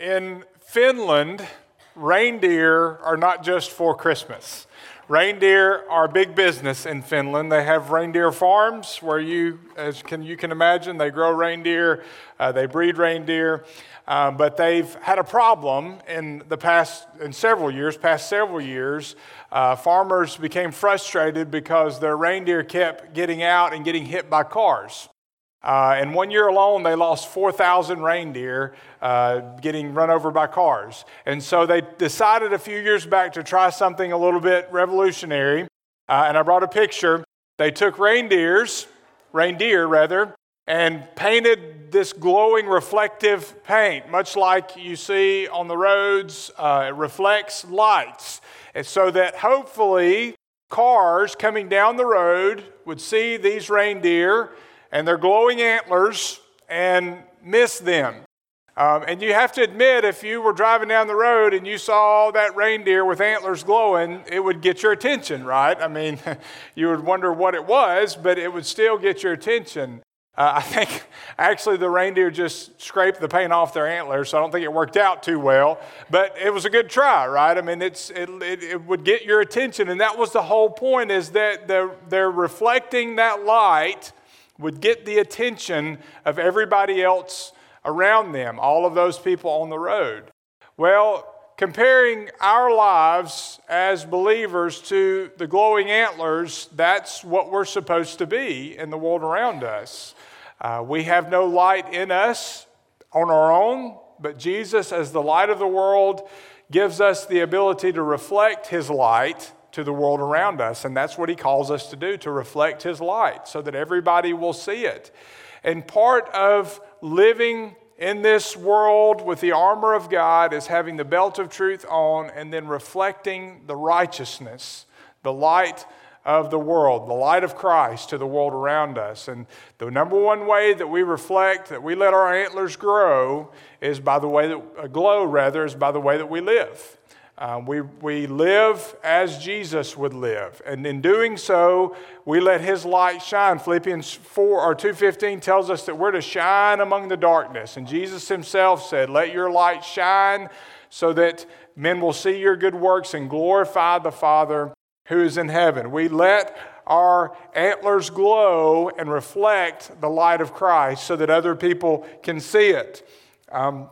In Finland, reindeer are not just for Christmas. Reindeer are big business in Finland. They have reindeer farms where you, as can, you can imagine, they grow reindeer, uh, they breed reindeer. Uh, but they've had a problem in the past, in several years, past several years. Uh, farmers became frustrated because their reindeer kept getting out and getting hit by cars. Uh, in one year alone, they lost 4,000 reindeer uh, getting run over by cars. And so they decided a few years back to try something a little bit revolutionary. Uh, and I brought a picture. They took reindeers, reindeer rather, and painted this glowing reflective paint, much like you see on the roads. Uh, it reflects lights. And so that hopefully cars coming down the road would see these reindeer and their glowing antlers and miss them. Um, and you have to admit, if you were driving down the road and you saw that reindeer with antlers glowing, it would get your attention, right? I mean, you would wonder what it was, but it would still get your attention. Uh, I think actually the reindeer just scraped the paint off their antlers, so I don't think it worked out too well. But it was a good try, right? I mean, it's, it, it, it would get your attention, and that was the whole point: is that they're, they're reflecting that light would get the attention of everybody else around them, all of those people on the road. Well, comparing our lives as believers to the glowing antlers, that's what we're supposed to be in the world around us. Uh, we have no light in us on our own, but Jesus, as the light of the world, gives us the ability to reflect his light to the world around us. And that's what he calls us to do, to reflect his light so that everybody will see it. And part of living in this world with the armor of God is having the belt of truth on and then reflecting the righteousness, the light of the world, the light of Christ to the world around us. And the number one way that we reflect, that we let our antlers grow, is by the way that, uh, glow rather, is by the way that we live. Uh, we, we live as Jesus would live. And in doing so, we let his light shine. Philippians 4 or 2.15 tells us that we're to shine among the darkness. And Jesus himself said, Let your light shine so that men will see your good works and glorify the Father who is in heaven. We let our antlers glow and reflect the light of Christ so that other people can see it. Um,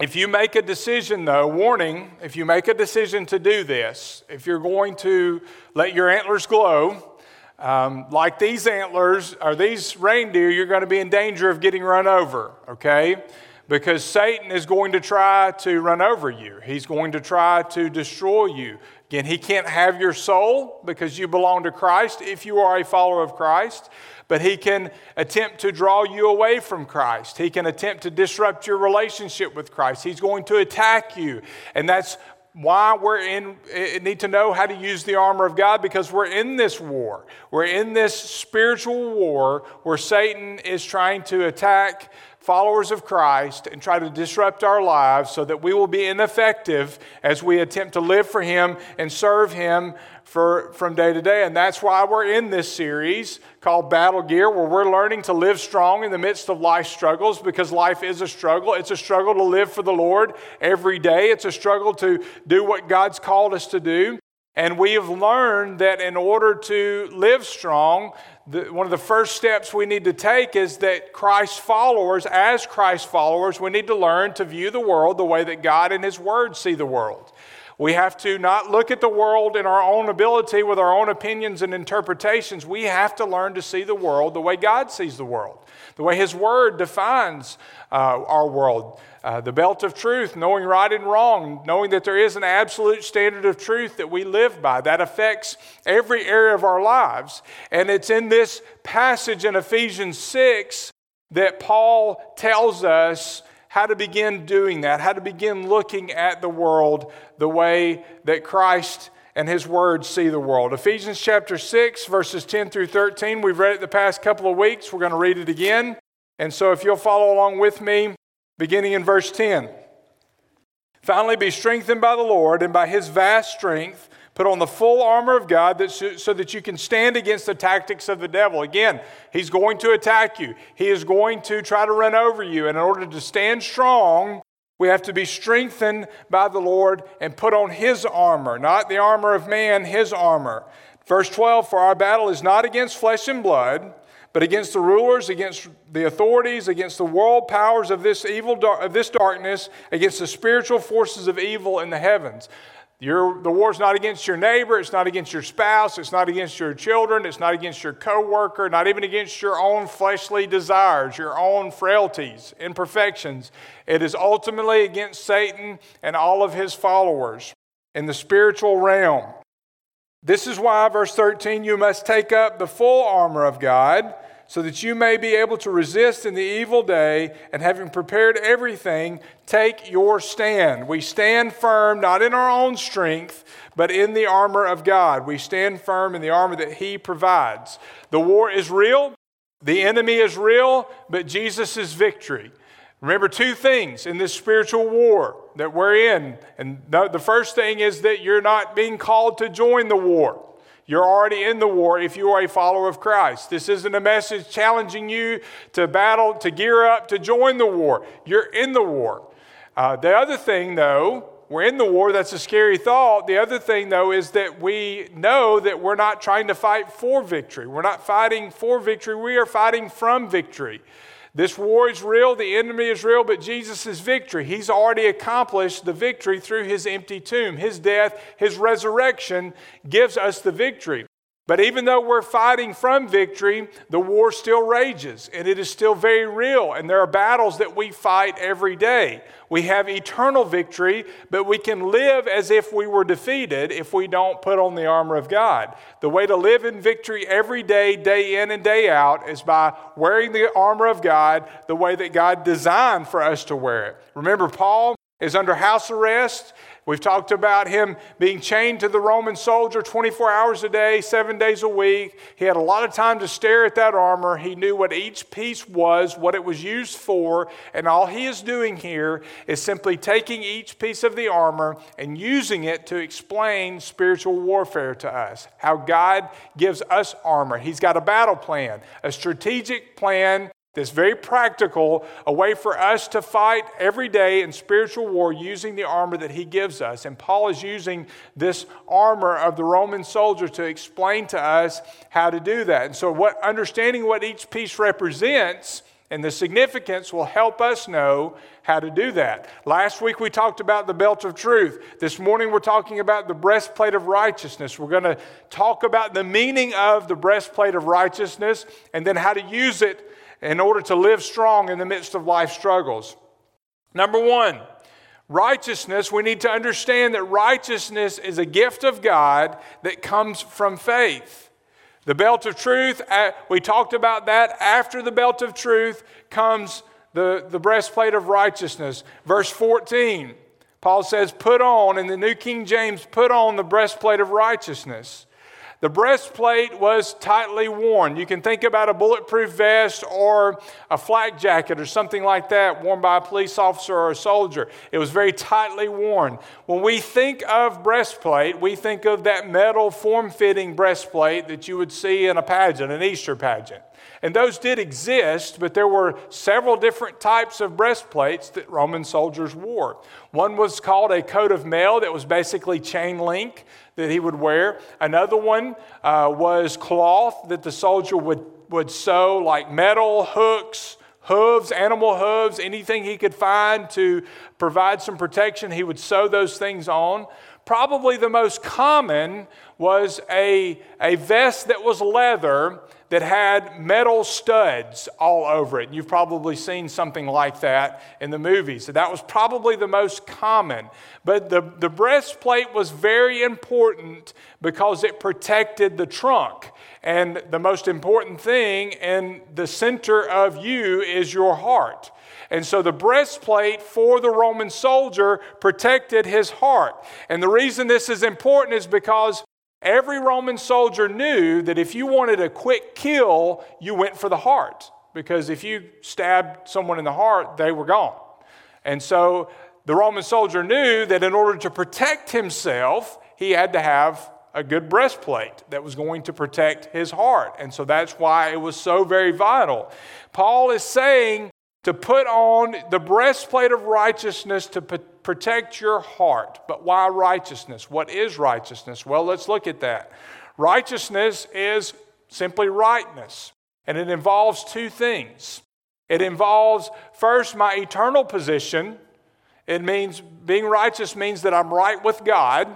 if you make a decision, though, warning, if you make a decision to do this, if you're going to let your antlers glow, um, like these antlers or these reindeer, you're going to be in danger of getting run over, okay? Because Satan is going to try to run over you, he's going to try to destroy you. Again, he can't have your soul because you belong to Christ if you are a follower of Christ but he can attempt to draw you away from Christ. He can attempt to disrupt your relationship with Christ. He's going to attack you. And that's why we're in eh, need to know how to use the armor of God because we're in this war. We're in this spiritual war where Satan is trying to attack followers of Christ and try to disrupt our lives so that we will be ineffective as we attempt to live for Him and serve Him for, from day to day. And that's why we're in this series called Battle Gear, where we're learning to live strong in the midst of life struggles because life is a struggle. It's a struggle to live for the Lord every day, it's a struggle to do what God's called us to do. And we have learned that in order to live strong, the, one of the first steps we need to take is that Christ followers, as Christ followers, we need to learn to view the world the way that God and His Word see the world. We have to not look at the world in our own ability with our own opinions and interpretations. We have to learn to see the world the way God sees the world, the way His Word defines uh, our world. Uh, the belt of truth, knowing right and wrong, knowing that there is an absolute standard of truth that we live by. That affects every area of our lives. And it's in this passage in Ephesians 6 that Paul tells us how to begin doing that, how to begin looking at the world the way that Christ and his words see the world. Ephesians chapter 6, verses 10 through 13. We've read it the past couple of weeks. We're going to read it again. And so if you'll follow along with me, beginning in verse 10. Finally, be strengthened by the Lord and by his vast strength Put on the full armor of God that so that you can stand against the tactics of the devil. Again, he's going to attack you, he is going to try to run over you. And in order to stand strong, We have to be strengthened by the Lord and put on His armor, not the armor of man, His armor. Verse 12 For our battle is not against flesh and blood, but against the rulers, against the authorities, against the world powers of this evil of this darkness, against the spiritual forces of evil in the heavens. Your, the war's not against your neighbor, it's not against your spouse, it's not against your children, it's not against your coworker, not even against your own fleshly desires, your own frailties, imperfections. It is ultimately against Satan and all of his followers in the spiritual realm. This is why, verse 13, you must take up the full armor of God so that you may be able to resist in the evil day, and having prepared everything, take your stand. We stand firm, not in our own strength, but in the armor of God. We stand firm in the armor that He provides. The war is real, the enemy is real, but Jesus is victory. Remember two things in this spiritual war that we're in. And the first thing is that you're not being called to join the war. You're already in the war if you are a follower of Christ. This isn't a message challenging you to battle, to gear up, to join the war. You're in the war. Uh, the other thing, though, we're in the war. That's a scary thought. The other thing, though, is that we know that we're not trying to fight for victory. We're not fighting for victory. We are fighting from victory. This war is real, the enemy is real, but Jesus' is victory, he's already accomplished the victory through his empty tomb. His death, his resurrection gives us the victory. But even though we're fighting from victory, the war still rages and it is still very real. And there are battles that we fight every day. We have eternal victory, but we can live as if we were defeated if we don't put on the armor of God. The way to live in victory every day, day in and day out, is by wearing the armor of God the way that God designed for us to wear it. Remember, Paul is under house arrest. We've talked about him being chained to the Roman soldier 24 hours a day, seven days a week. He had a lot of time to stare at that armor. He knew what each piece was, what it was used for, and all he is doing here is simply taking each piece of the armor and using it to explain spiritual warfare to us, how God gives us armor. He's got a battle plan, a strategic plan that's very practical, a way for us to fight every day in spiritual war using the armor that he gives us. And Paul is using this armor of the Roman soldier to explain to us how to do that. And so, what, understanding what each piece represents and the significance will help us know how to do that. Last week we talked about the belt of truth. This morning we're talking about the breastplate of righteousness. We're going to talk about the meaning of the breastplate of righteousness and then how to use it in order to live strong in the midst of life struggles. Number one, righteousness, we need to understand that righteousness is a gift of God that comes from faith. The belt of truth, we talked about that. After the belt of truth comes the, the breastplate of righteousness. Verse 14, Paul says, Put on, in the New King James, put on the breastplate of righteousness. The breastplate was tightly worn. You can think about a bulletproof vest or a flak jacket or something like that worn by a police officer or a soldier. It was very tightly worn. When we think of breastplate, we think of that metal form fitting breastplate that you would see in a pageant, an Easter pageant. And those did exist, but there were several different types of breastplates that Roman soldiers wore. One was called a coat of mail that was basically chain link that he would wear. Another one uh, was cloth that the soldier would, would sew, like metal hooks, hooves, animal hooves, anything he could find to provide some protection, he would sew those things on. Probably the most common was a, a vest that was leather that had metal studs all over it. You've probably seen something like that in the movies. So that was probably the most common. But the, the breastplate was very important because it protected the trunk. And the most important thing in the center of you is your heart. And so the breastplate for the Roman soldier protected his heart. And the reason this is important is because Every Roman soldier knew that if you wanted a quick kill, you went for the heart. Because if you stabbed someone in the heart, they were gone. And so the Roman soldier knew that in order to protect himself, he had to have a good breastplate that was going to protect his heart. And so that's why it was so very vital. Paul is saying to put on the breastplate of righteousness to p- protect your heart. But why righteousness? What is righteousness? Well, let's look at that. Righteousness is simply rightness, and it involves two things. It involves, first, my eternal position. It means being righteous means that I'm right with God.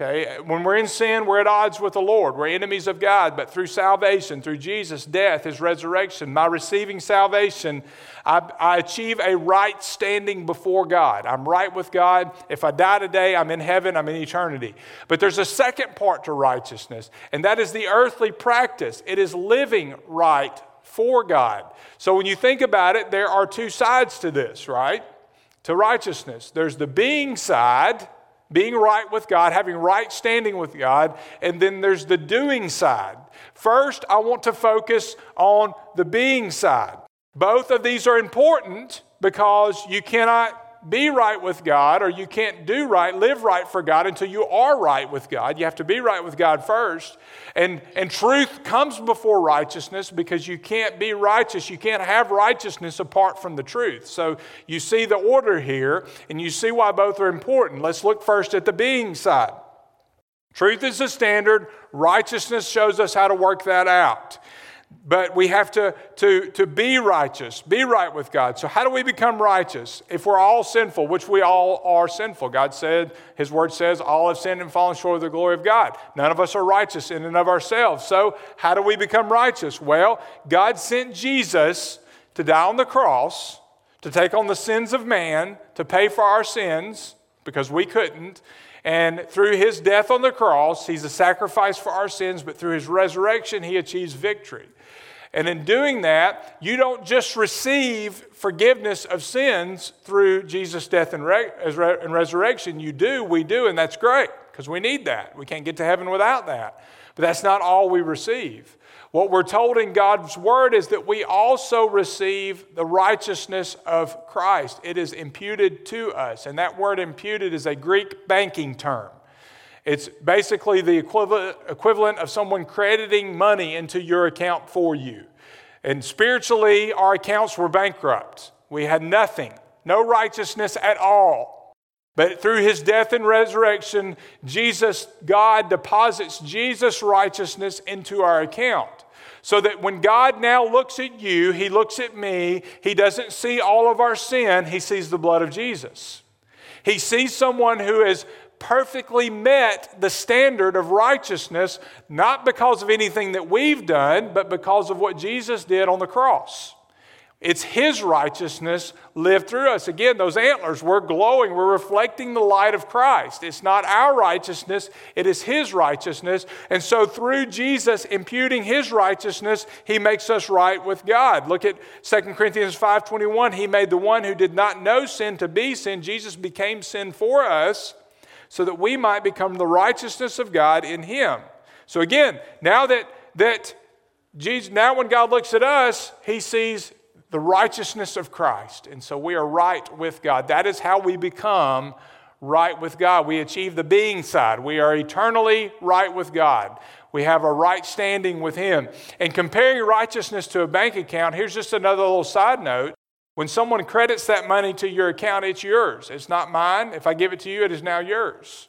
Okay, when we're in sin, we're at odds with the Lord. We're enemies of God, but through salvation, through Jesus' death, his resurrection, my receiving salvation, I, I, achieve a right standing before God. I'm right with God. If I die today, I'm in heaven, I'm in eternity. But there's a second part to righteousness, and that is the earthly practice. It is living right for God. So when you think about it, there are two sides to this, right? To righteousness. There's the being side being right with God, having right standing with God, and then there's the doing side. First, I want to focus on the being side. Both of these are important because you cannot be right with God or you can't do right, live right for God until you are right with God. You have to be right with God first. And, and truth comes before righteousness because you can't be righteous. You can't have righteousness apart from the truth. So you see the order here and you see why both are important. Let's look first at the being side. Truth is the standard, righteousness shows us how to work that out. But we have to, to, to be righteous, be right with God. So, how do we become righteous? If we're all sinful, which we all are sinful, God said, His word says, all have sinned and fallen short of the glory of God. None of us are righteous in and of ourselves. So, how do we become righteous? Well, God sent Jesus to die on the cross, to take on the sins of man, to pay for our sins, because we couldn't. And through his death on the cross, he's a sacrifice for our sins, but through his resurrection, he achieves victory. And in doing that, you don't just receive forgiveness of sins through Jesus' death and, re- and resurrection. You do, we do, and that's great because we need that. We can't get to heaven without that. But that's not all we receive. What we're told in God's word is that we also receive the righteousness of Christ. It is imputed to us. And that word imputed is a Greek banking term. It's basically the equivalent, of someone crediting money into your account for you. And spiritually, our accounts were bankrupt. We had nothing, no righteousness at all. But through his death and resurrection, Jesus, God deposits Jesus' righteousness into our account. So that when God now looks at you, he looks at me, he doesn't see all of our sin, he sees the blood of Jesus. He sees someone who has perfectly met the standard of righteousness, not because of anything that we've done, but because of what Jesus did on the cross. It's His righteousness lived through us. Again, those antlers, we're glowing, we're reflecting the light of Christ. It's not our righteousness, it is His righteousness. And so, through Jesus imputing His righteousness, He makes us right with God. Look at 2 Corinthians 5.21. He made the one who did not know sin to be sin. Jesus became sin for us so that we might become the righteousness of God in him. So again, now that that Jesus, now when God looks at us, he sees the righteousness of Christ. And so we are right with God. That is how we become right with God. We achieve the being side. We are eternally right with God. We have a right standing with Him. And comparing righteousness to a bank account, here's just another little side note. When someone credits that money to your account, it's yours. It's not mine. If I give it to you, it is now yours.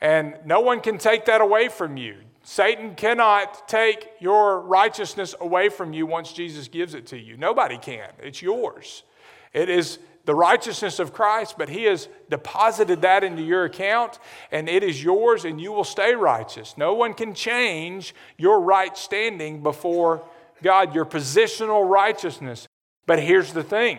And no one can take that away from you. Satan cannot take your righteousness away from you once Jesus gives it to you. Nobody can. It's yours. It is the righteousness of Christ, but He has deposited that into your account, and it is yours, and you will stay righteous. No one can change your right standing before God, your positional righteousness. But here's the thing.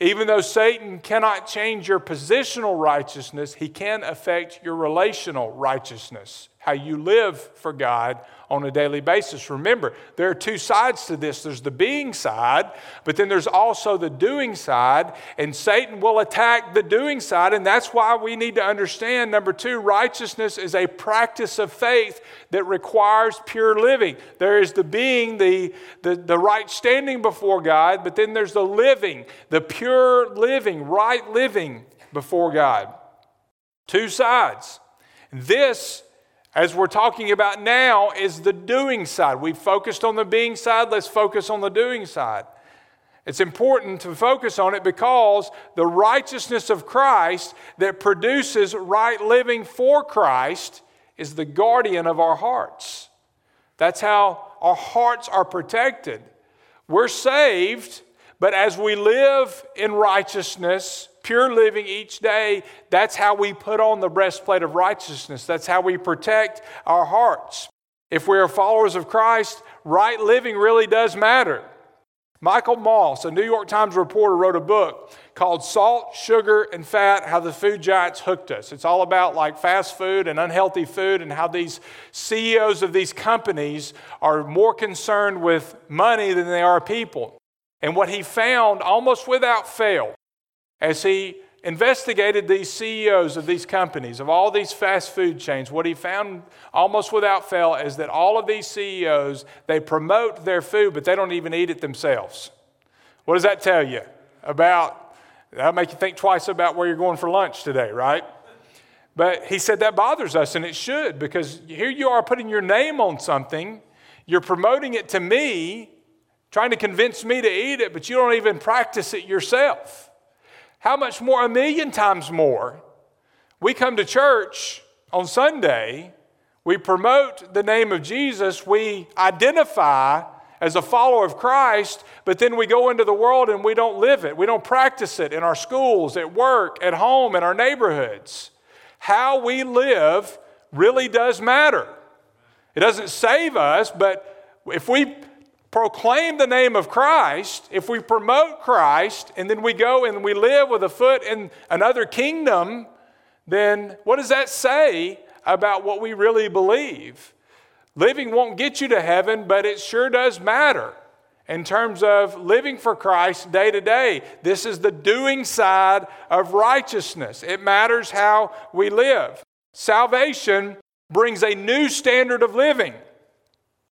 Even though Satan cannot change your positional righteousness, he can affect your relational righteousness, how you live for God on a daily basis. Remember, there are two sides to this there's the being side, but then there's also the doing side, and Satan will attack the doing side, and that's why we need to understand number two, righteousness is a practice of faith that requires pure living. There is the being, the, the, the right standing before God, but then there's the living, the pure living, right living before God. Two sides. This as we're talking about now, is the doing side. We've focused on the being side, let's focus on the doing side. It's important to focus on it because the righteousness of Christ that produces right living for Christ is the guardian of our hearts. That's how our hearts are protected. We're saved, but as we live in righteousness, pure living each day, that's how we put on the breastplate of righteousness. That's how we protect our hearts. If we are followers of Christ, right living really does matter. Michael Moss, a New York Times reporter, wrote a book called Salt, Sugar, and Fat How the Food Giants Hooked Us. It's all about like fast food and unhealthy food and how these CEOs of these companies are more concerned with money than they are people. And what he found almost without fail as he investigated these CEOs of these companies, of all these fast food chains, what he found almost without fail is that all of these CEOs, they promote their food, but they don't even eat it themselves. What does that tell you about? That'll make you think twice about where you're going for lunch today, right? But he said that bothers us, and it should, because here you are putting your name on something, you're promoting it to me, trying to convince me to eat it, but you don't even practice it yourself. How much more, a million times more, we come to church on Sunday, we promote the name of Jesus, we identify as a follower of Christ, but then we go into the world and we don't live it. We don't practice it in our schools, at work, at home, in our neighborhoods. How we live really does matter. It doesn't save us, but if we proclaim the name of Christ, if we promote Christ, and then we go and we live with a foot in another kingdom, then what does that say about what we really believe? Living won't get you to heaven, but it sure does matter in terms of living for Christ day to day. This is the doing side of righteousness. It matters how we live. Salvation brings a new standard of living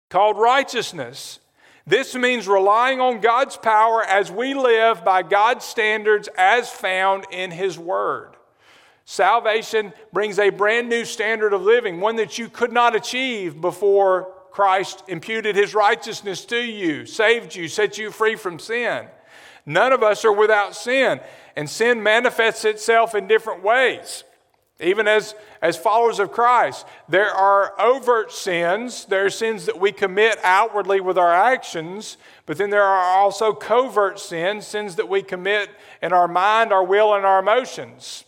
called righteousness. This means relying on God's power as we live by God's standards as found in His Word. Salvation brings a brand new standard of living, one that you could not achieve before Christ imputed His righteousness to you, saved you, set you free from sin. None of us are without sin, and sin manifests itself in different ways. Even as, as followers of Christ, there are overt sins. There are sins that we commit outwardly with our actions, but then there are also covert sins, sins that we commit in our mind, our will, and our emotions.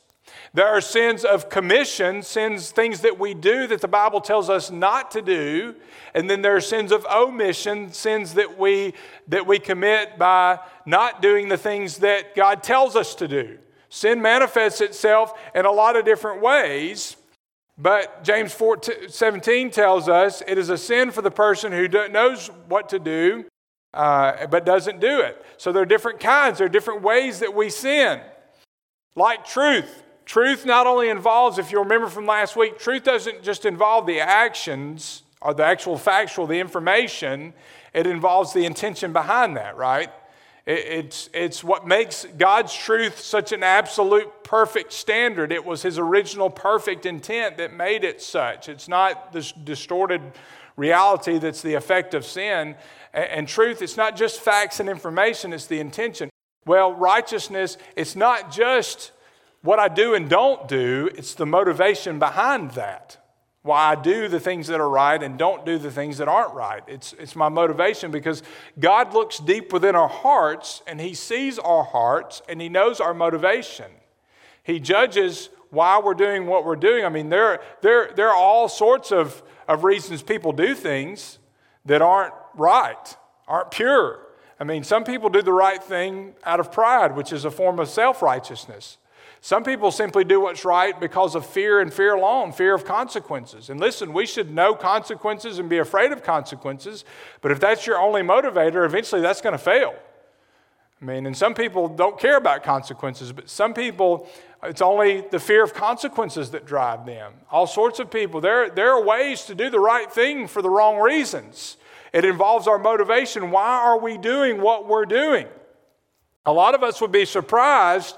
There are sins of commission, sins, things that we do that the Bible tells us not to do. And then there are sins of omission, sins that we, that we commit by not doing the things that God tells us to do. Sin manifests itself in a lot of different ways, but James 4, 17 tells us it is a sin for the person who knows what to do uh, but doesn't do it. So there are different kinds, there are different ways that we sin. Like truth. Truth not only involves, if you remember from last week, truth doesn't just involve the actions or the actual factual, the information, it involves the intention behind that, right? It's, it's what makes God's truth such an absolute perfect standard. It was His original perfect intent that made it such. It's not this distorted reality that's the effect of sin. And truth, it's not just facts and information, it's the intention. Well, righteousness, it's not just what I do and don't do, it's the motivation behind that why I do the things that are right and don't do the things that aren't right. It's, it's my motivation because God looks deep within our hearts and He sees our hearts and He knows our motivation. He judges why we're doing what we're doing. I mean, there, there, there are all sorts of, of reasons people do things that aren't right, aren't pure. I mean, some people do the right thing out of pride, which is a form of self righteousness. Some people simply do what's right because of fear and fear alone, fear of consequences. And listen, we should know consequences and be afraid of consequences, but if that's your only motivator, eventually that's going to fail. I mean, and some people don't care about consequences, but some people, it's only the fear of consequences that drive them. All sorts of people. There, there are ways to do the right thing for the wrong reasons. It involves our motivation. Why are we doing what we're doing? A lot of us would be surprised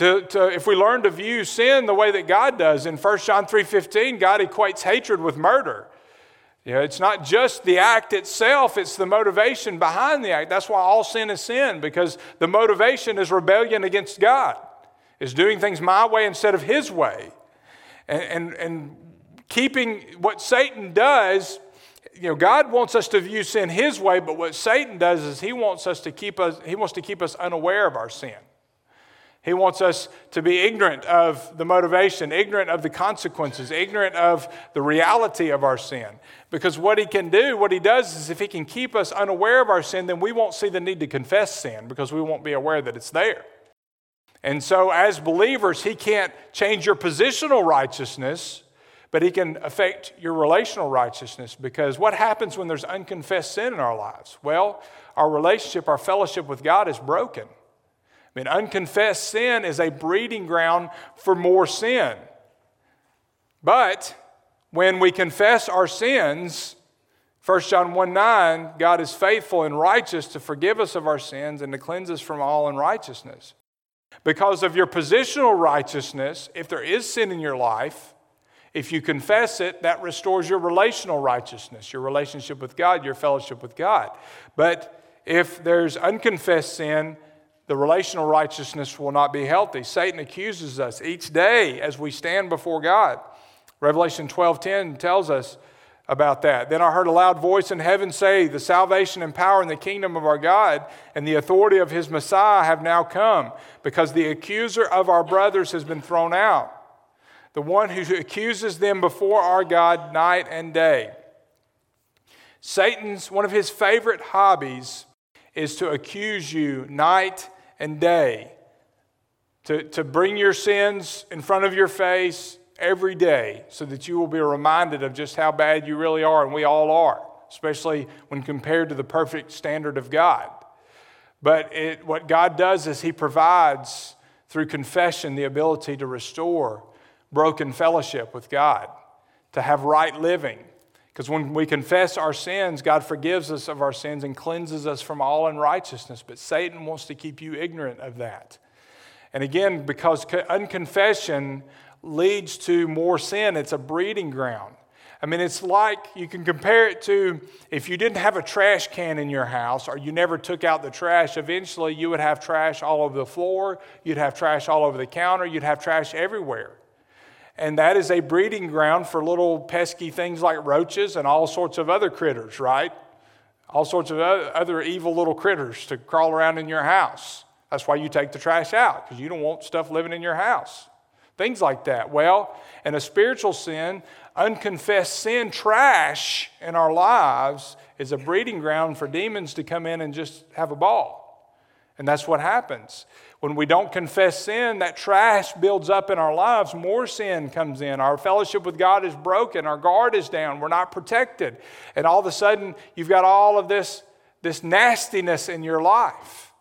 to, to, if we learn to view sin the way that God does, in 1 John 3.15, God equates hatred with murder. You know, it's not just the act itself, it's the motivation behind the act. That's why all sin is sin, because the motivation is rebellion against God, is doing things my way instead of His way. And, and, and keeping what Satan does, you know, God wants us to view sin His way, but what Satan does is he wants us to keep us, he wants to keep us unaware of our sin. He wants us to be ignorant of the motivation, ignorant of the consequences, ignorant of the reality of our sin. Because what he can do, what he does is if he can keep us unaware of our sin, then we won't see the need to confess sin because we won't be aware that it's there. And so, as believers, he can't change your positional righteousness, but he can affect your relational righteousness because what happens when there's unconfessed sin in our lives? Well, our relationship, our fellowship with God is broken. I mean, unconfessed sin is a breeding ground for more sin. But when we confess our sins, 1 John 1 9, God is faithful and righteous to forgive us of our sins and to cleanse us from all unrighteousness. Because of your positional righteousness, if there is sin in your life, if you confess it, that restores your relational righteousness, your relationship with God, your fellowship with God. But if there's unconfessed sin, the relational righteousness will not be healthy. Satan accuses us each day as we stand before God. Revelation 12:10 tells us about that. Then I heard a loud voice in heaven say, "The salvation and power and the kingdom of our God and the authority of his Messiah have now come, because the accuser of our brothers has been thrown out, the one who accuses them before our God night and day." Satan's one of his favorite hobbies is to accuse you night and day, to, to bring your sins in front of your face every day so that you will be reminded of just how bad you really are, and we all are, especially when compared to the perfect standard of God. But it, what God does is He provides through confession the ability to restore broken fellowship with God, to have right living, because when we confess our sins, God forgives us of our sins and cleanses us from all unrighteousness. But Satan wants to keep you ignorant of that. And again, because unconfession leads to more sin, it's a breeding ground. I mean, it's like you can compare it to if you didn't have a trash can in your house or you never took out the trash, eventually you would have trash all over the floor, you'd have trash all over the counter, you'd have trash everywhere and that is a breeding ground for little pesky things like roaches and all sorts of other critters, right? All sorts of other evil little critters to crawl around in your house. That's why you take the trash out, because you don't want stuff living in your house. Things like that. Well, in a spiritual sin, unconfessed sin, trash in our lives is a breeding ground for demons to come in and just have a ball. And that's what happens. When we don't confess sin, that trash builds up in our lives. More sin comes in. Our fellowship with God is broken. Our guard is down. We're not protected. And all of a sudden, you've got all of this, this nastiness in your life.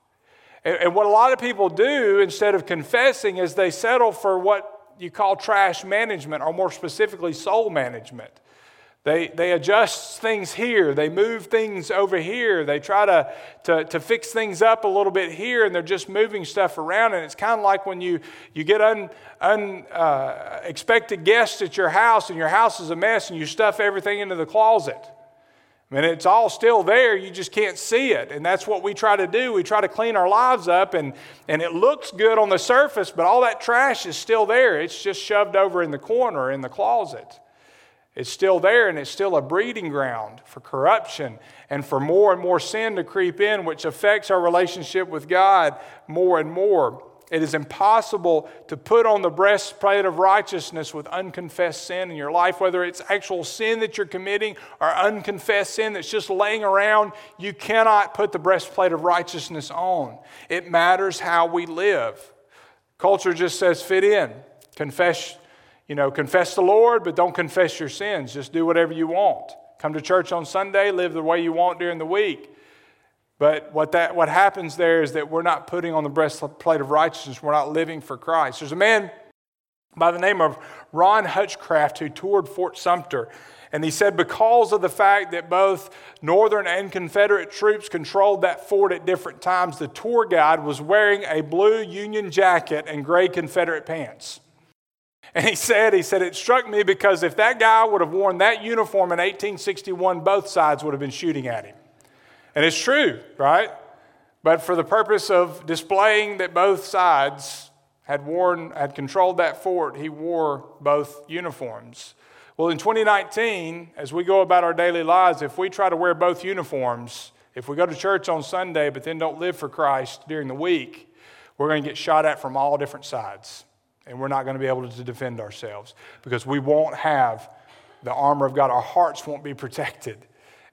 And, and what a lot of people do instead of confessing is they settle for what you call trash management, or more specifically, soul management. They, they adjust things here. They move things over here. They try to, to, to fix things up a little bit here, and they're just moving stuff around. And it's kind of like when you, you get unexpected un, uh, guests at your house, and your house is a mess, and you stuff everything into the closet. I mean, it's all still there, you just can't see it. And that's what we try to do. We try to clean our lives up, and, and it looks good on the surface, but all that trash is still there. It's just shoved over in the corner in the closet. It's still there and it's still a breeding ground for corruption and for more and more sin to creep in, which affects our relationship with God more and more. It is impossible to put on the breastplate of righteousness with unconfessed sin in your life, whether it's actual sin that you're committing or unconfessed sin that's just laying around. You cannot put the breastplate of righteousness on. It matters how we live. Culture just says fit in, confess you know, confess the Lord, but don't confess your sins. Just do whatever you want. Come to church on Sunday, live the way you want during the week. But what, that, what happens there is that we're not putting on the breastplate of righteousness. We're not living for Christ. There's a man by the name of Ron Hutchcraft who toured Fort Sumter. And he said, because of the fact that both Northern and Confederate troops controlled that fort at different times, the tour guide was wearing a blue Union jacket and gray Confederate pants. And he said, he said, it struck me because if that guy would have worn that uniform in 1861, both sides would have been shooting at him. And it's true, right? But for the purpose of displaying that both sides had worn, had controlled that fort, he wore both uniforms. Well, in 2019, as we go about our daily lives, if we try to wear both uniforms, if we go to church on Sunday but then don't live for Christ during the week, we're going to get shot at from all different sides and we're not going to be able to defend ourselves because we won't have the armor of God. Our hearts won't be protected.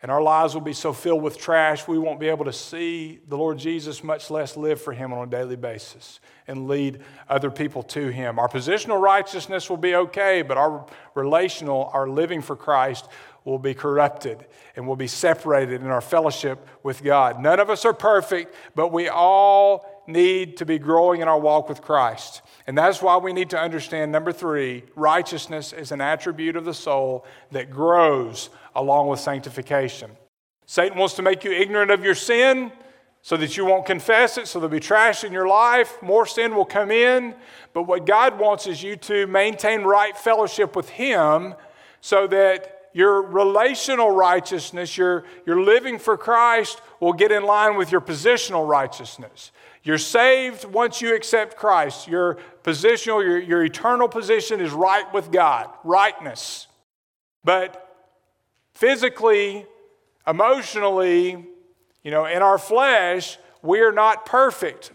And our lives will be so filled with trash, we won't be able to see the Lord Jesus, much less live for Him on a daily basis and lead other people to Him. Our positional righteousness will be okay, but our relational, our living for Christ, will be corrupted and will be separated in our fellowship with God. None of us are perfect, but we all need to be growing in our walk with Christ. And that's why we need to understand number three righteousness is an attribute of the soul that grows along with sanctification. Satan wants to make you ignorant of your sin so that you won't confess it, so there'll be trash in your life. More sin will come in. But what God wants is you to maintain right fellowship with Him so that your relational righteousness, your, your living for Christ, will get in line with your positional righteousness. You're saved once you accept Christ. Your positional, your, your eternal position is right with God, rightness. But physically, emotionally, you know, in our flesh, we are not perfect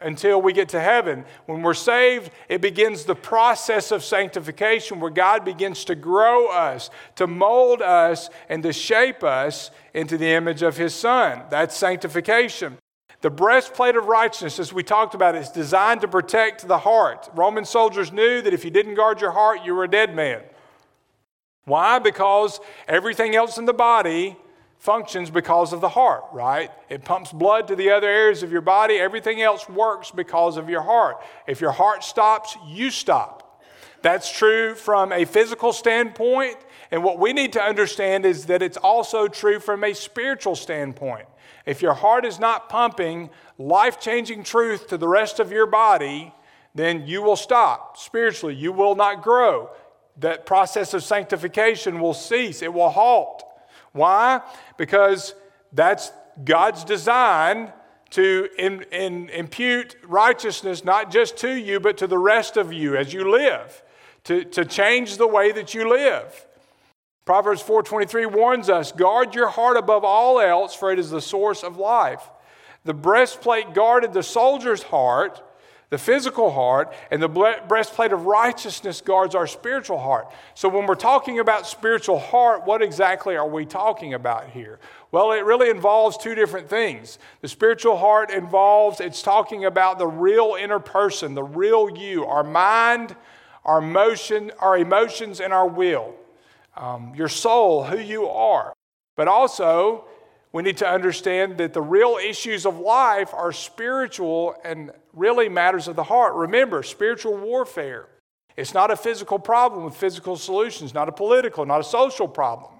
until we get to heaven. When we're saved, it begins the process of sanctification where God begins to grow us, to mold us, and to shape us into the image of His Son. That's sanctification. The breastplate of righteousness, as we talked about, is designed to protect the heart. Roman soldiers knew that if you didn't guard your heart, you were a dead man. Why? Because everything else in the body functions because of the heart, right? It pumps blood to the other areas of your body. Everything else works because of your heart. If your heart stops, you stop. That's true from a physical standpoint. And what we need to understand is that it's also true from a spiritual standpoint. If your heart is not pumping life changing truth to the rest of your body, then you will stop spiritually. You will not grow. That process of sanctification will cease, it will halt. Why? Because that's God's design to in, in, impute righteousness not just to you, but to the rest of you as you live, to, to change the way that you live. Proverbs 4:23 warns us, "Guard your heart above all else, for it is the source of life." The breastplate guarded the soldier's heart, the physical heart, and the breastplate of righteousness guards our spiritual heart. So when we're talking about spiritual heart, what exactly are we talking about here? Well, it really involves two different things. The spiritual heart involves it's talking about the real inner person, the real you, our mind, our emotion, our emotions and our will um, your soul, who you are. But also, we need to understand that the real issues of life are spiritual and really matters of the heart. Remember, spiritual warfare. It's not a physical problem with physical solutions, not a political, not a social problem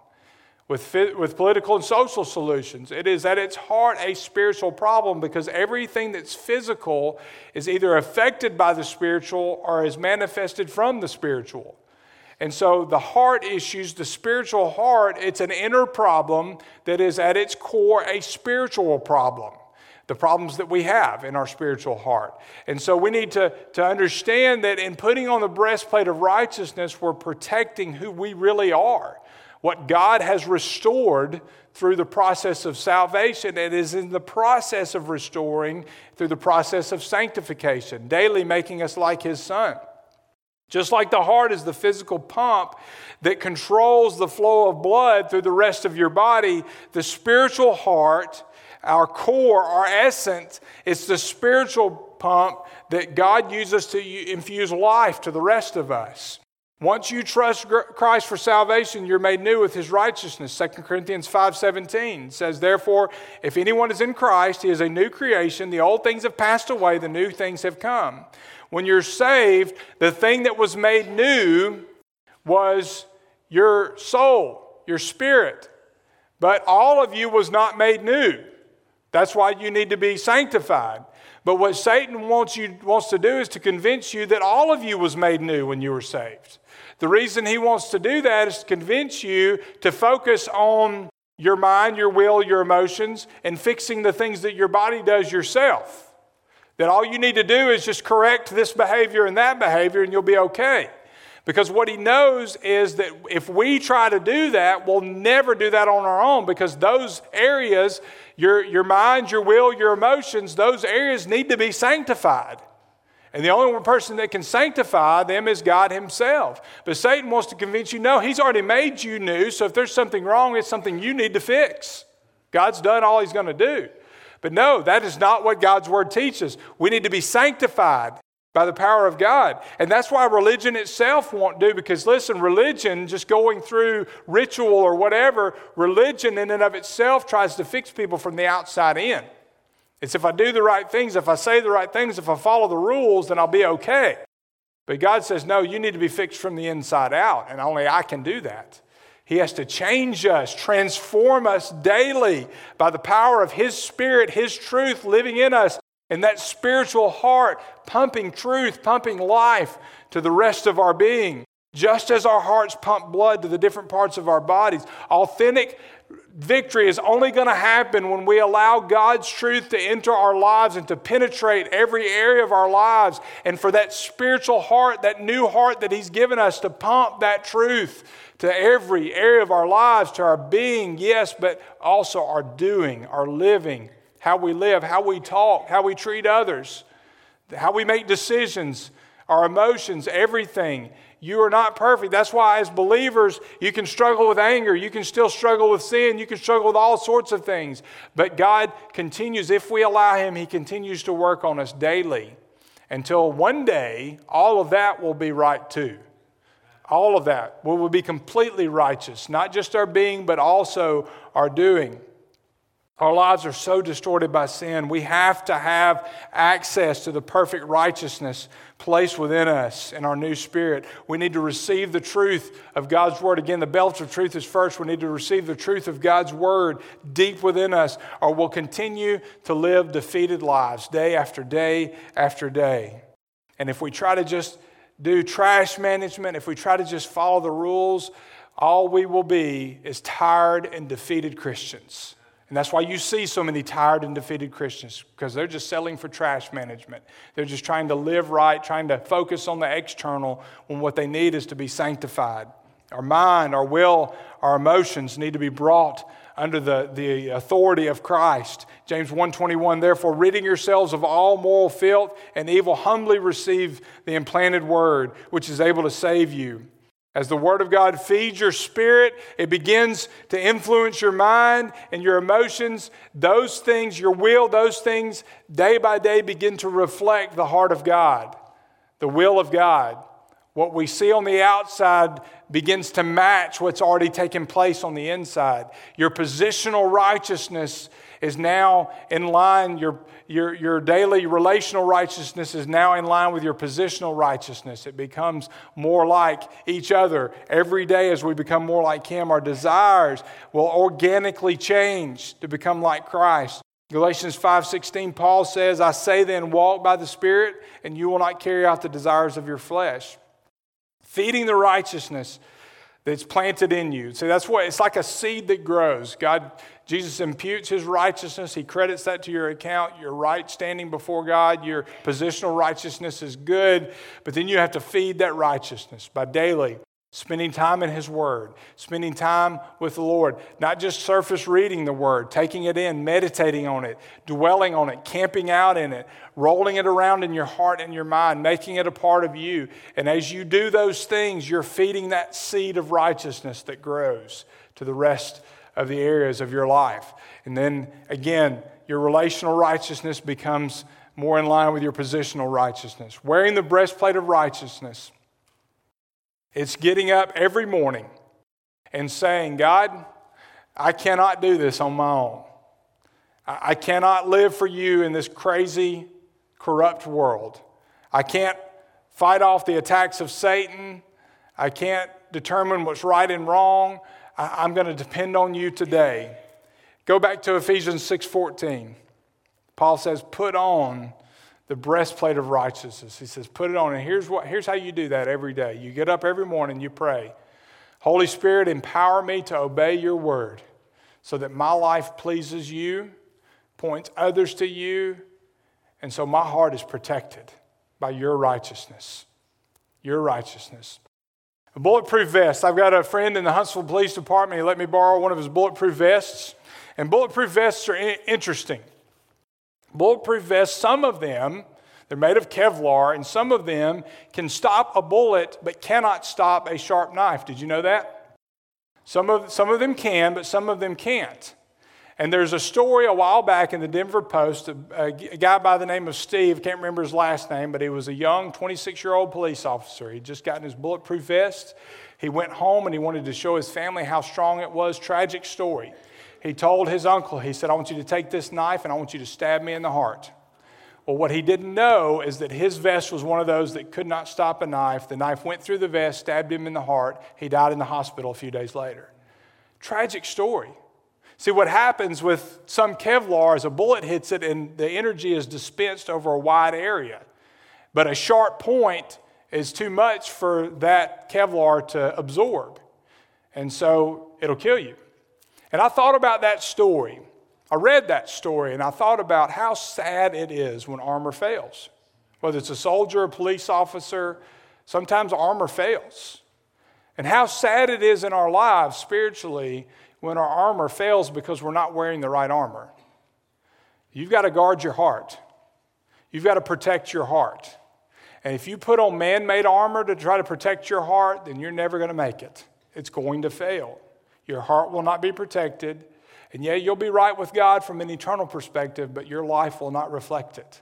with, with political and social solutions. It is at its heart a spiritual problem because everything that's physical is either affected by the spiritual or is manifested from the spiritual. And so the heart issues, the spiritual heart, it's an inner problem that is at its core a spiritual problem. The problems that we have in our spiritual heart. And so we need to, to understand that in putting on the breastplate of righteousness, we're protecting who we really are, what God has restored through the process of salvation. It is in the process of restoring through the process of sanctification, daily making us like His Son. Just like the heart is the physical pump that controls the flow of blood through the rest of your body, the spiritual heart, our core, our essence, it's the spiritual pump that God uses to infuse life to the rest of us. Once you trust Christ for salvation, you're made new with his righteousness. 2 Corinthians 5:17 says, "Therefore, if anyone is in Christ, he is a new creation. The old things have passed away, the new things have come." When you're saved, the thing that was made new was your soul, your spirit. But all of you was not made new. That's why you need to be sanctified. But what Satan wants, you, wants to do is to convince you that all of you was made new when you were saved. The reason he wants to do that is to convince you to focus on your mind, your will, your emotions, and fixing the things that your body does yourself. That all you need to do is just correct this behavior and that behavior, and you'll be okay. Because what he knows is that if we try to do that, we'll never do that on our own because those areas, your, your mind, your will, your emotions, those areas need to be sanctified. And the only person that can sanctify them is God Himself. But Satan wants to convince you no, He's already made you new, so if there's something wrong, it's something you need to fix. God's done all He's going to do. But no, that is not what God's Word teaches. We need to be sanctified by the power of God. And that's why religion itself won't do, because listen, religion, just going through ritual or whatever, religion in and of itself tries to fix people from the outside in. It's if I do the right things, if I say the right things, if I follow the rules, then I'll be okay. But God says, no, you need to be fixed from the inside out, and only I can do that. He has to change us, transform us daily by the power of His Spirit, His truth living in us, and that spiritual heart pumping truth, pumping life to the rest of our being. Just as our hearts pump blood to the different parts of our bodies, authentic victory is only going to happen when we allow God's truth to enter our lives and to penetrate every area of our lives. And for that spiritual heart, that new heart that He's given us to pump that truth to every area of our lives, to our being, yes, but also our doing, our living, how we live, how we talk, how we treat others, how we make decisions, our emotions, everything. You are not perfect. That's why, as believers, you can struggle with anger. You can still struggle with sin. You can struggle with all sorts of things. But God continues, if we allow Him, He continues to work on us daily until one day all of that will be right too. All of that will be completely righteous, not just our being, but also our doing. Our lives are so distorted by sin. We have to have access to the perfect righteousness placed within us in our new spirit. We need to receive the truth of God's word. Again, the belt of truth is first. We need to receive the truth of God's word deep within us, or we'll continue to live defeated lives day after day after day. And if we try to just do trash management, if we try to just follow the rules, all we will be is tired and defeated Christians. And that's why you see so many tired and defeated Christians, because they're just selling for trash management. They're just trying to live right, trying to focus on the external when what they need is to be sanctified. Our mind, our will, our emotions need to be brought under the, the authority of Christ. James 1:21 Therefore ridding yourselves of all moral filth and evil humbly receive the implanted word which is able to save you. As the Word of God feeds your spirit, it begins to influence your mind and your emotions. Those things, your will, those things, day by day begin to reflect the heart of God, the will of God. What we see on the outside begins to match what's already taken place on the inside. Your positional righteousness is now in line, your, your, your daily relational righteousness is now in line with your positional righteousness. It becomes more like each other. Every day, as we become more like Him, our desires will organically change to become like Christ. Galatians 5:16 Paul says, "I say then walk by the Spirit, and you will not carry out the desires of your flesh." Feeding the righteousness that's planted in you. See, that's what it's like a seed that grows. God Jesus imputes his righteousness. He credits that to your account. Your right standing before God, your positional righteousness is good, but then you have to feed that righteousness by daily spending time in his word, spending time with the Lord, not just surface reading the word, taking it in, meditating on it, dwelling on it, camping out in it, rolling it around in your heart and your mind, making it a part of you. And as you do those things, you're feeding that seed of righteousness that grows to the rest of the areas of your life. And then again, your relational righteousness becomes more in line with your positional righteousness. Wearing the breastplate of righteousness, it's getting up every morning and saying, God, I cannot do this on my own. I cannot live for you in this crazy, corrupt world. I can't fight off the attacks of Satan. I can't determine what's right and wrong. I'm going to depend on you today. Go back to Ephesians 6:14. Paul says, "Put on the breastplate of righteousness. He says, put it on. And here's, what, here's how you do that every day. You get up every morning, you pray. Holy Spirit, empower me to obey your word so that my life pleases you, points others to you, and so my heart is protected by your righteousness. Your righteousness. A bulletproof vest. I've got a friend in the Huntsville Police Department. He let me borrow one of his bulletproof vests. And bulletproof vests are interesting. Bulletproof vests, some of them, they're made of Kevlar, and some of them can stop a bullet but cannot stop a sharp knife. Did you know that? Some of, some of them can, but some of them can't. And there's a story a while back in the Denver Post, a, guy by the name of Steve, can't remember his last name, but he was a young 26 year old police officer. He'd just gotten his bulletproof vest. He went home and he wanted to show his family how strong it was. Tragic story. He told his uncle, he said, I want you to take this knife and I want you to stab me in the heart. Well, what he didn't know is that his vest was one of those that could not stop a knife. The knife went through the vest, stabbed him in the heart. He died in the hospital a few days later. Tragic story. See, what happens with some Kevlar is a bullet hits it and the energy is dispensed over a wide area. But a sharp point is too much for that Kevlar to absorb. And so it'll kill you. And I thought about that story. I read that story and I thought about how sad it is when armor fails. Whether it's a soldier, a police officer, sometimes armor fails. And how sad it is in our lives spiritually when our armor fails because we're not wearing the right armor. You've got to guard your heart. You've got to protect your heart. And if you put on man made armor to try to protect your heart, then you're never going to make it. It's going to fail. Your heart will not be protected. And yeah, you'll be right with God from an eternal perspective, but your life will not reflect it.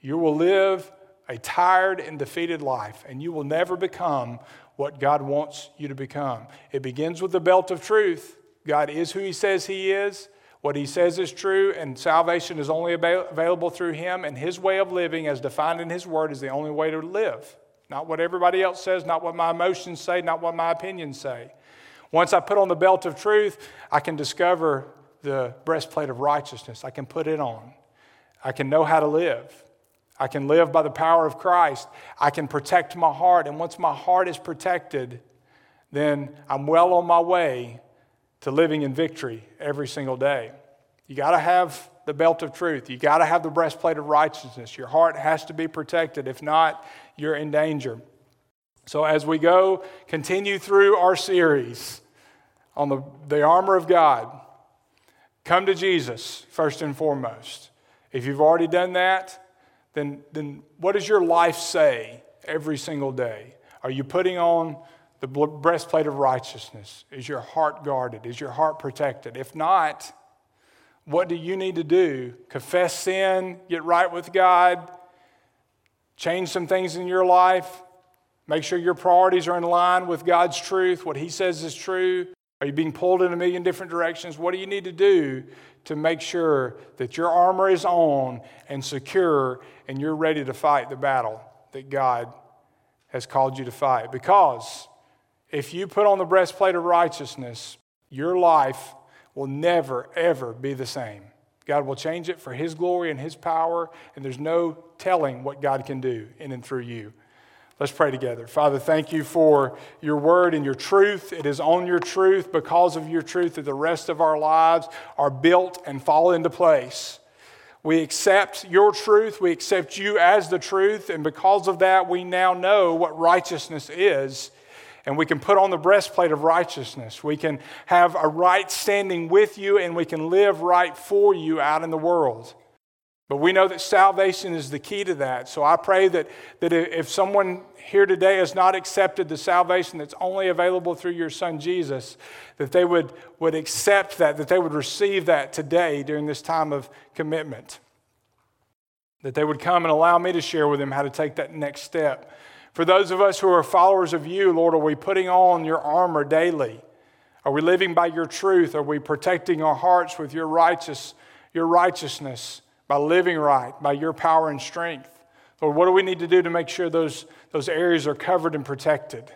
You will live a tired and defeated life, and you will never become what God wants you to become. It begins with the belt of truth. God is who He says He is. What He says is true, and salvation is only available through Him, and His way of living, as defined in His Word, is the only way to live. Not what everybody else says, not what my emotions say, not what my opinions say. Once I put on the belt of truth, I can discover the breastplate of righteousness. I can put it on. I can know how to live. I can live by the power of Christ. I can protect my heart. And once my heart is protected, then I'm well on my way to living in victory every single day. You got to have the belt of truth. You got to have the breastplate of righteousness. Your heart has to be protected. If not, you're in danger. So, as we go, continue through our series on the, the armor of God, come to Jesus first and foremost. If you've already done that, then, then what does your life say every single day? Are you putting on the breastplate of righteousness? Is your heart guarded? Is your heart protected? If not, what do you need to do? Confess sin, get right with God, change some things in your life, make sure your priorities are in line with God's truth, what He says is true. Are you being pulled in a million different directions? What do you need to do to make sure that your armor is on and secure and you're ready to fight the battle that God has called you to fight? Because if you put on the breastplate of righteousness, your life will never, ever be the same. God will change it for His glory and His power, and there's no telling what God can do in and through you. Let's pray together. Father, thank you for your word and your truth. It is on your truth, because of your truth, that the rest of our lives are built and fall into place. We accept your truth, we accept you as the truth, and because of that, we now know what righteousness is and we can put on the breastplate of righteousness. We can have a right standing with you, and we can live right for you out in the world. But we know that salvation is the key to that. So I pray that, that if someone here today has not accepted the salvation that's only available through your son Jesus, that they would, would accept that, that they would receive that today during this time of commitment. That they would come and allow me to share with them how to take that next step. For those of us who are followers of you, Lord, are we putting on your armor daily? Are we living by your truth? Are we protecting our hearts with your righteous, your righteousness by living right, by your power and strength? Lord, what do we need to do to make sure those, those areas are covered and protected?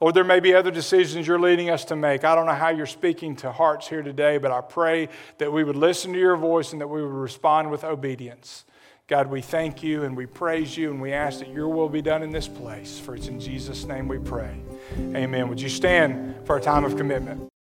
Lord, there may be other decisions you're leading us to make. I don't know how you're speaking to hearts here today, but I pray that we would listen to your voice and that we would respond with obedience. God, we thank you and we praise you and we ask that your will be done in this place. For it's in Jesus' name we pray. Amen. Would you stand for a time of commitment?